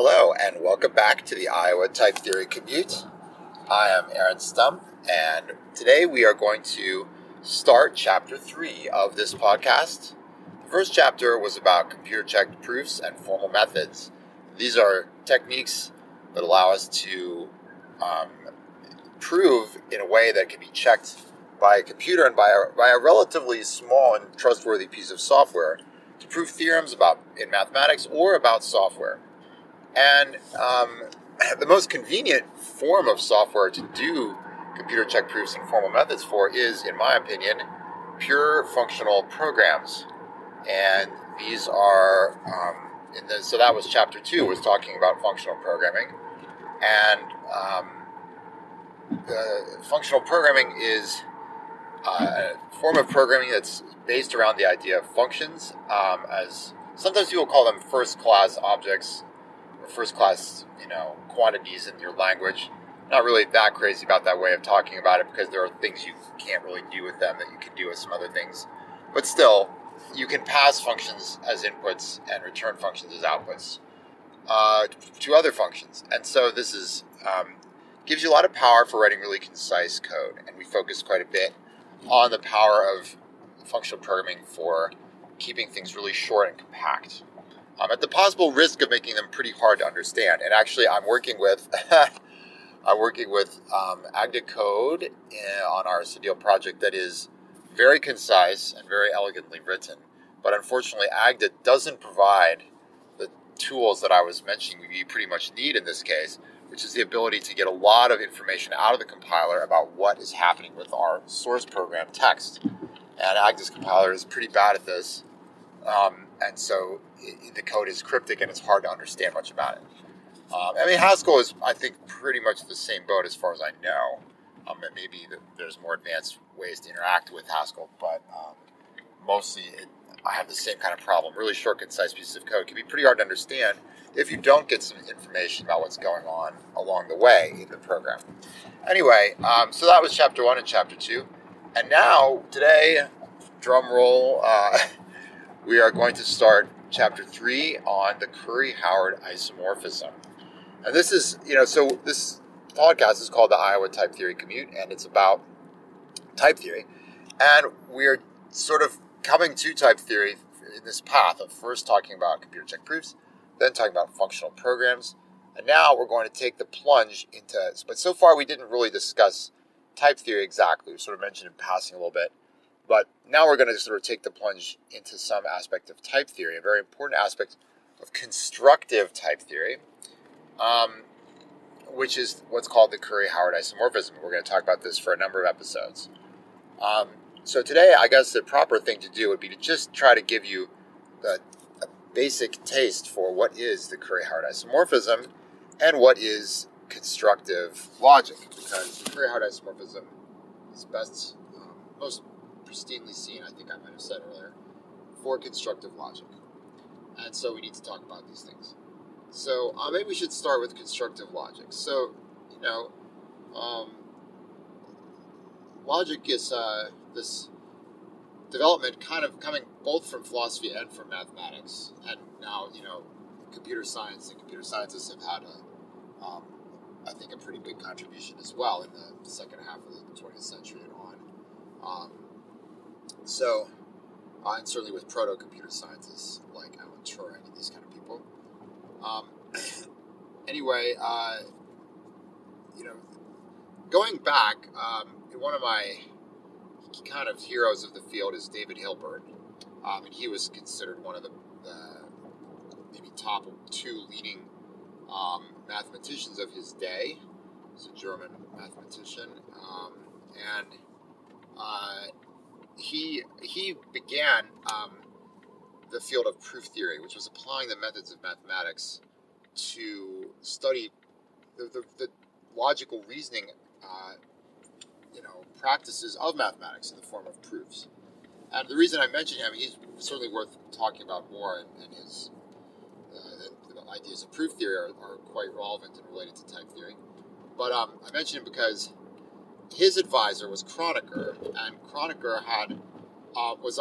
Hello, and welcome back to the Iowa Type Theory Commute. I am Aaron Stump, and today we are going to start chapter three of this podcast. The first chapter was about computer checked proofs and formal methods. These are techniques that allow us to um, prove in a way that can be checked by a computer and by a, by a relatively small and trustworthy piece of software to prove theorems about in mathematics or about software. And um, the most convenient form of software to do computer check proofs and formal methods for is, in my opinion, pure functional programs. And these are, um, the, so that was chapter two, was talking about functional programming. And um, functional programming is uh, a form of programming that's based around the idea of functions, um, as sometimes people call them first class objects first class, you know, quantities in your language. Not really that crazy about that way of talking about it because there are things you can't really do with them that you can do with some other things. But still, you can pass functions as inputs and return functions as outputs uh, to other functions. And so this is um, gives you a lot of power for writing really concise code. And we focus quite a bit on the power of functional programming for keeping things really short and compact um, at the possible risk of making them pretty hard to understand. And actually, I'm working with I'm working with um, Agda Code eh, on our Cedille project that is very concise and very elegantly written. But unfortunately, Agda doesn't provide the tools that I was mentioning we pretty much need in this case, which is the ability to get a lot of information out of the compiler about what is happening with our source program text. And Agda's compiler is pretty bad at this. Um, and so it, the code is cryptic and it's hard to understand much about it. Um, I mean, Haskell is, I think, pretty much the same boat as far as I know. Um, maybe the, there's more advanced ways to interact with Haskell, but um, mostly it, I have the same kind of problem. Really short, concise pieces of code can be pretty hard to understand if you don't get some information about what's going on along the way in the program. Anyway, um, so that was chapter one and chapter two. And now, today, drum roll, uh, we are going to start chapter three on the Curry Howard isomorphism. And this is, you know, so this podcast is called the Iowa Type Theory Commute, and it's about type theory. And we're sort of coming to type theory in this path of first talking about computer check proofs, then talking about functional programs, and now we're going to take the plunge into. But so far, we didn't really discuss type theory exactly. We sort of mentioned in passing a little bit. But now we're going to sort of take the plunge into some aspect of type theory, a very important aspect of constructive type theory, um, which is what's called the Curry Howard isomorphism. We're going to talk about this for a number of episodes. Um, so today, I guess the proper thing to do would be to just try to give you a, a basic taste for what is the Curry Howard isomorphism and what is constructive logic, because the Curry Howard isomorphism is best, um, most pristinely seen, I think I might have said earlier, for constructive logic. And so we need to talk about these things. So uh, maybe we should start with constructive logic. So, you know, um, logic is uh, this development kind of coming both from philosophy and from mathematics. And now, you know, computer science and computer scientists have had a, um, I think, a pretty big contribution as well in the second half of the 20th century and on. Um, so, uh, and certainly with proto computer scientists like Alan Turing and these kind of people. Um, anyway, uh, you know, going back, um, one of my kind of heroes of the field is David Hilbert, um, and he was considered one of the, the maybe top two leading um, mathematicians of his day. He's a German mathematician, um, and uh, he he began um, the field of proof theory, which was applying the methods of mathematics to study the, the, the logical reasoning, uh, you know, practices of mathematics in the form of proofs. And the reason I mention him, he's certainly worth talking about more, and, and his uh, ideas of proof theory are, are, quite relevant and related to type theory. But um, I mention him because his advisor was Kronecker, and Kronecker had uh, was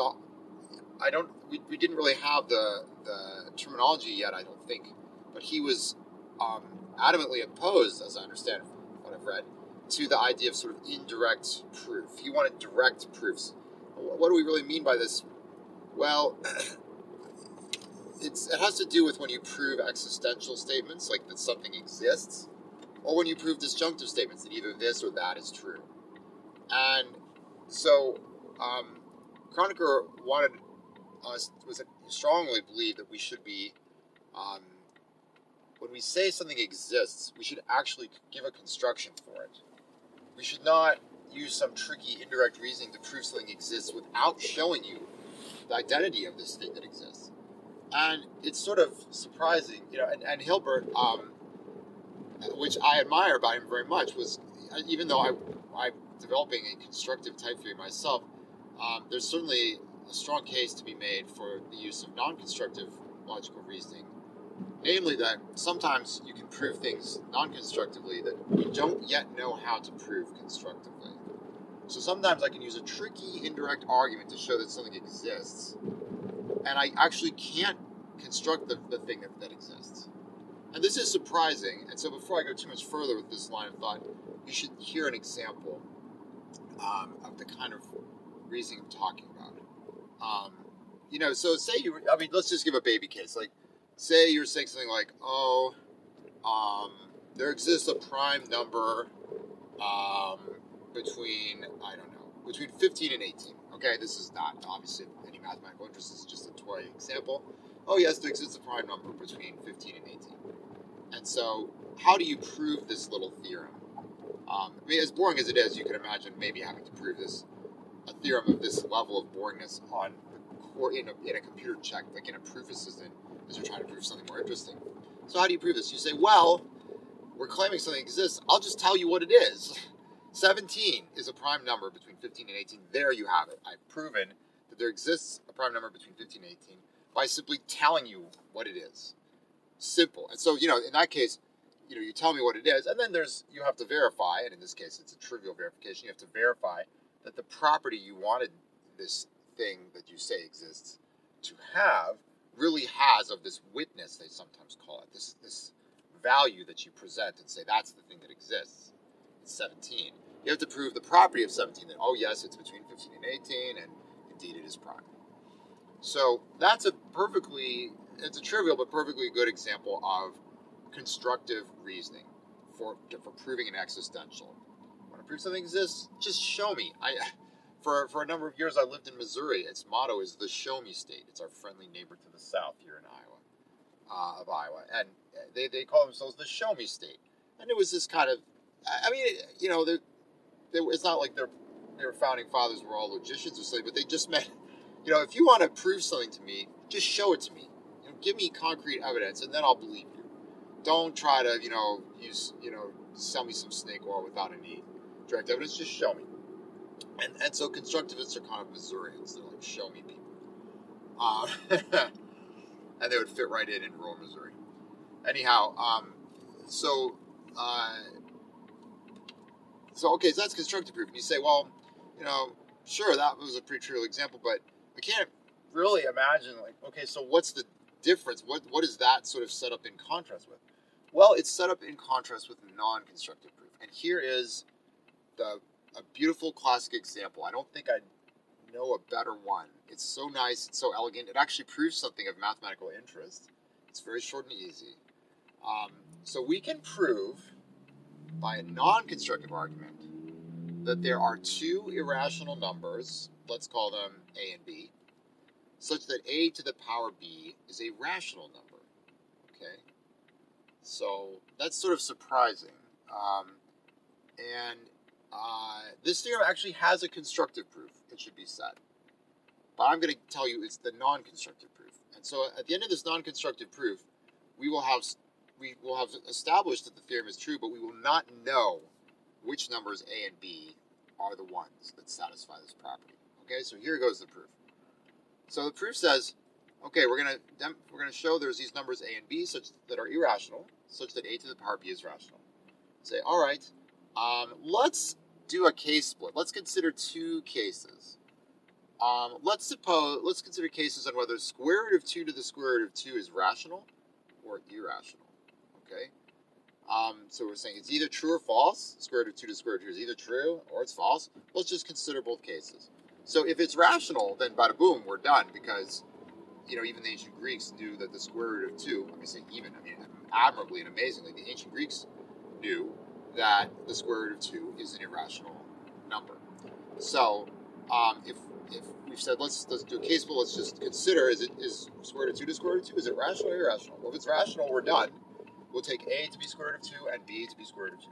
I don't. We, we didn't really have the the terminology yet. I don't think, but he was um, adamantly opposed, as I understand from what I've read, to the idea of sort of indirect proof. He wanted direct proofs. What do we really mean by this? Well, it's, it has to do with when you prove existential statements, like that something exists, or when you prove disjunctive statements that either this or that is true. And so, um, Kronecker wanted us was strongly believed that we should be, um, when we say something exists, we should actually give a construction for it. We should not use some tricky indirect reasoning to prove something exists without showing you the identity of this thing that exists. And it's sort of surprising, you know. And, and Hilbert, um, which I admire about him very much, was even though I, I'm developing a constructive type theory myself, um, there's certainly a strong case to be made for the use of non-constructive logical reasoning. Namely, that sometimes you can prove things non-constructively that we don't yet know how to prove constructively. So sometimes I can use a tricky indirect argument to show that something exists, and I actually can't construct the, the thing that, that exists. And this is surprising. And so before I go too much further with this line of thought, you should hear an example um, of the kind of reasoning I'm talking about. Um, you know, so say you, I mean, let's just give a baby case. Like, say you're saying something like, oh, um, there exists a prime number um, between, I don't know, between 15 and 18. Okay, this is not obviously any mathematical interest, this is just a toy example. Oh, yes, there exists a prime number between 15 and 18. And so, how do you prove this little theorem? Um, I mean, as boring as it is, you can imagine maybe having to prove this a theorem of this level of boringness on in a, in a computer check, like in a proof assistant, as you're trying to prove something more interesting. So how do you prove this? You say, well, we're claiming something exists. I'll just tell you what it is. 17 is a prime number between 15 and 18. There you have it. I've proven that there exists a prime number between 15 and 18 by simply telling you what it is. Simple. And so, you know, in that case, you know, you tell me what it is, and then there's you have to verify, and in this case, it's a trivial verification. You have to verify that the property you wanted this thing that you say exists to have really has of this witness they sometimes call it this this value that you present and say that's the thing that exists it's 17 you have to prove the property of 17 that oh yes it's between 15 and 18 and indeed it is prime so that's a perfectly it's a trivial but perfectly good example of constructive reasoning for for proving an existential Want to prove something exists, just show me. I, for, for a number of years, I lived in Missouri. Its motto is the Show Me State. It's our friendly neighbor to the south here in Iowa, uh, of Iowa, and they, they call themselves the Show Me State. And it was this kind of, I mean, you know, they, it's not like their their founding fathers were all logicians or something, but they just meant, you know, if you want to prove something to me, just show it to me. Give me concrete evidence, and then I'll believe you. Don't try to, you know, use, you know, sell me some snake oil without any direct evidence, just show me. And, and so constructivists are kind of Missourians. They're like, show me people. Uh, and they would fit right in in rural Missouri. Anyhow, um, so, uh, so okay, so that's constructive proof. And you say, well, you know, sure, that was a pretty trivial example, but I can't really imagine, like, okay, so what's the difference? What what is that sort of set up in contrast with? Well, it's set up in contrast with non-constructive proof. And here is the a beautiful classic example. I don't think I know a better one. It's so nice, it's so elegant. It actually proves something of mathematical interest. It's very short and easy. Um, so we can prove by a non-constructive argument that there are two irrational numbers, let's call them a and b, such that a to the power b is a rational number. Okay? So that's sort of surprising. Um, and uh, this theorem actually has a constructive proof, it should be said. But I'm going to tell you it's the non-constructive proof. And so at the end of this non-constructive proof, we will have we will have established that the theorem is true, but we will not know which numbers a and b are the ones that satisfy this property. Okay, so here goes the proof. So the proof says, okay, we're gonna we're gonna show there's these numbers a and b such that are irrational, such that a to the power b is rational. Say, all right, um, let's do a case split. Let's consider two cases. Um, let's suppose let's consider cases on whether square root of two to the square root of two is rational or irrational. Okay, Um, so we're saying it's either true or false. Square root of 2 to the square root of 2 is either true or it's false. Let's just consider both cases. So if it's rational, then bada boom, we're done because, you know, even the ancient Greeks knew that the square root of 2, I say even, I mean admirably and amazingly, the ancient Greeks knew that the square root of 2 is an irrational number. So um, if, if we've said let's let's do a case, but let's just consider is it is square root of 2 to square root of 2, is it rational or irrational? Well, if it's rational, we're done we'll take a to be square root of 2 and b to be square root of 2.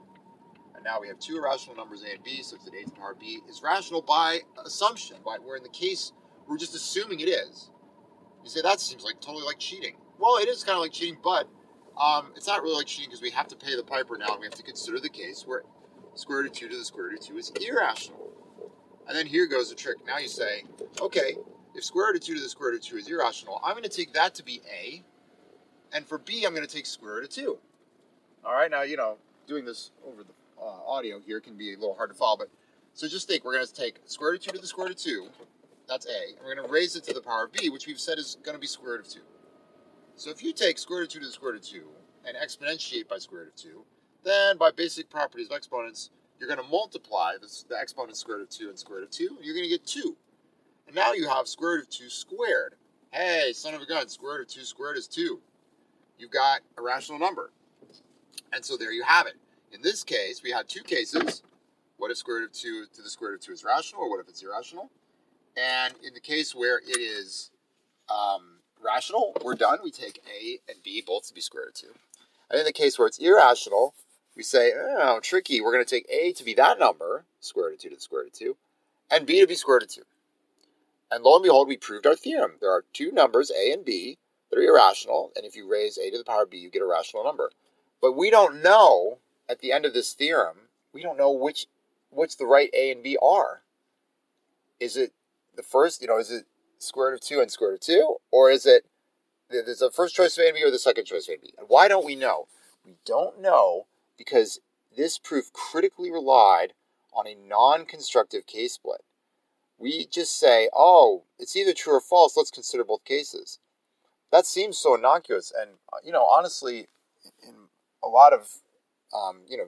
And now we have two irrational numbers a and b, such that a to the power b is rational by assumption. By, where in the case, we're just assuming it is. You say that seems like totally like cheating. Well, it is kind of like cheating, but um, it's not really like cheating because we have to pay the piper now and we have to consider the case where square root of 2 to the square root of 2 is irrational. And then here goes the trick. Now you say, okay, if square root of 2 to the square root of 2 is irrational, I'm going to take that to be a, and for b, I'm going to take square root of 2. All right, now, you know, doing this over the uh, audio here can be a little hard to follow, but so just think we're going to take square root of 2 to the square root of 2. That's a. And we're going to raise it to the power of b, which we've said is going to be square root of 2. So if you take square root of 2 to the square root of 2 and exponentiate by square root of 2, then by basic properties of exponents, you're going to multiply this, the exponent square root of 2 and square root of 2, and you're going to get 2. And now you have square root of 2 squared. Hey, son of a gun, square root of 2 squared is 2 you've got a rational number. And so there you have it. In this case, we had two cases. What if square root of 2 to the square root of 2 is rational, or what if it's irrational? And in the case where it is um, rational, we're done. We take a and b both to be square root of 2. And in the case where it's irrational, we say, oh, tricky. We're going to take a to be that number, square root of 2 to the square root of 2, and b to be square root of 2. And lo and behold, we proved our theorem. There are two numbers, a and b, that are irrational, and if you raise a to the power of b, you get a rational number. But we don't know at the end of this theorem, we don't know which which the right a and b are. Is it the first, you know, is it square root of 2 and square root of 2? Or is it there's the first choice of a and b or the second choice of a and b? And why don't we know? We don't know because this proof critically relied on a non-constructive case split. We just say, oh, it's either true or false, let's consider both cases that seems so innocuous. And uh, you know, honestly, in a lot of um, you know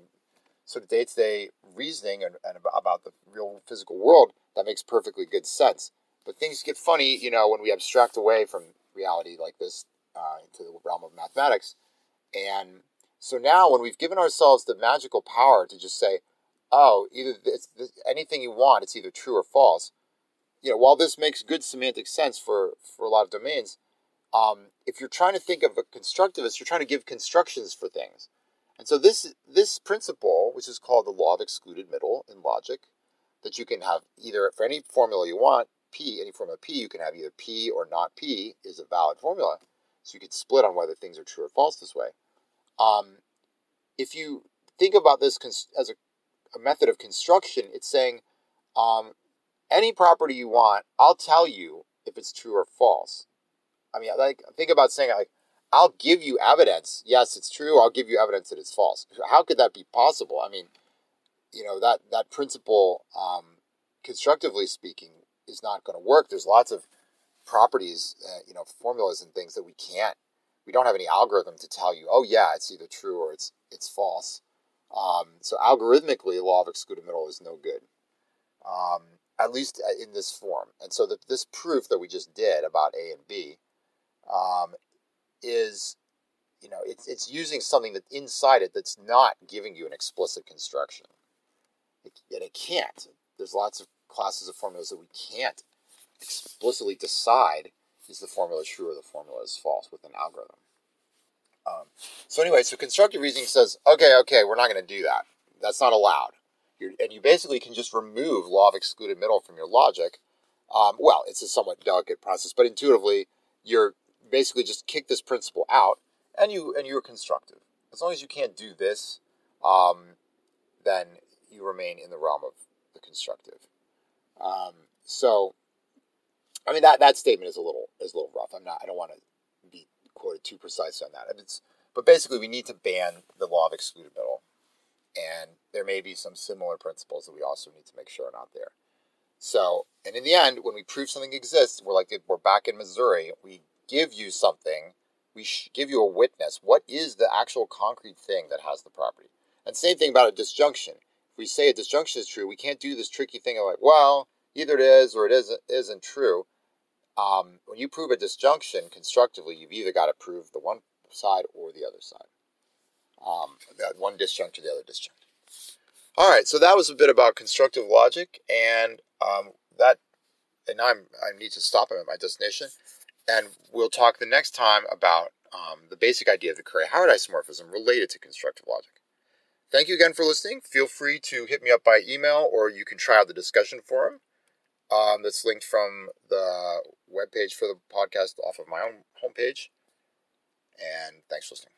sort of day to day reasoning and, and, about the real physical world, that makes perfectly good sense. But things get funny, you know, when we abstract away from reality like this uh, into the realm of mathematics. And so now, when we've given ourselves the magical power to just say, "Oh, either it's, anything you want, it's either true or false," you know, while this makes good semantic sense for for a lot of domains, um, if you're trying to think of a constructivist, you're trying to give constructions for things. And so this this principle, which is called the law of excluded middle in logic, that you can have either for any formula you want, P, any form of P, you can have either P or not P is a valid formula. So you could split on whether things are true or false this way. Um, if you think about this as a, a, method of construction, it's saying um, any property you want, I'll tell you if it's true or false. I mean, like think about saying like, I'll give you evidence. Yes, it's true. I'll give you evidence that it's false. How could that be possible? I mean, you know that that principle, um, constructively speaking, is not going to work. There's lots of properties, uh, you know, formulas and things that we can't. We don't have any algorithm to tell you, oh yeah, it's either true or it's it's false. Um, so algorithmically, law of excluded middle is no good. Um, at least uh, in this form. And so that this proof that we just did about A and B um, is you know it's it's using something that inside it that's not giving you an explicit construction. It, and it can't. There's lots of classes of formulas that we can't explicitly decide is the formula true or the formula is false with an algorithm. Um, so anyway so constructive reasoning says okay okay we're not going to do that. That's not allowed. You're, and you basically can just remove law of excluded middle from your logic. Um, well it's a somewhat delicate process but intuitively you're basically just kick this principle out, and you and you're constructive. As long as you can't do this, um, then you remain in the realm of the constructive. Um, so, I mean that that statement is a little is a little rough. I'm not. I don't want to be quoted too precise on that. It's, but basically, we need to ban the law of excluded middle, and there may be some similar principles that we also need to make sure are not there. So, and in the end, when we prove something exists, we're like we're back in Missouri. We give you something, we give you a witness. What is the actual concrete thing that has the property? And same thing about a disjunction. If we say a disjunction is true, we can't do this tricky thing of like, well, either it is or it isn't, isn't true. Um, when you prove a disjunction constructively, you've either got to prove the one side or the other side. Um, that one disjunct to the other disjunct. All right, so that was a bit about constructive logic, and um, that, and I'm I need to stop. At my destination, and we'll talk the next time about um, the basic idea of the Curry-Howard isomorphism related to constructive logic. Thank you again for listening. Feel free to hit me up by email, or you can try out the discussion forum um, that's linked from the webpage for the podcast off of my own homepage. And thanks for listening.